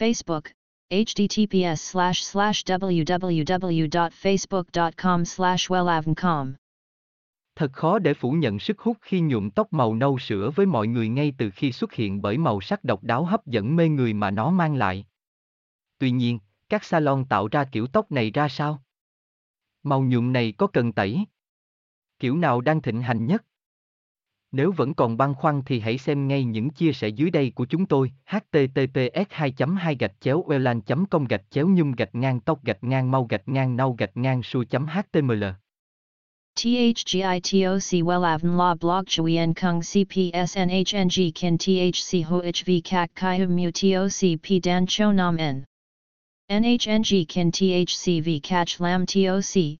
Facebook, https slash slash www.facebook.com slash wellavncom. Thật khó để phủ nhận sức hút khi nhuộm tóc màu nâu sữa với mọi người ngay từ khi xuất hiện bởi màu sắc độc đáo hấp dẫn mê người mà nó mang lại. Tuy nhiên, các salon tạo ra kiểu tóc này ra sao? Màu nhuộm này có cần tẩy? Kiểu nào đang thịnh hành nhất? Nếu vẫn còn băn khoăn thì hãy xem ngay những chia sẻ dưới đây của chúng tôi https 2 2 gạch chéo welan com gạch chéo nhung gạch ngang tóc gạch ngang mau gạch ngang nau gạch ngang su html. THGITOC WELAVN La Blog Chuyen Kung CPSNHNG Kin THC HOHV Kak Kai Mu TOC P Dan Cho Nam N NHNG Kin THCV CACH Lam TOC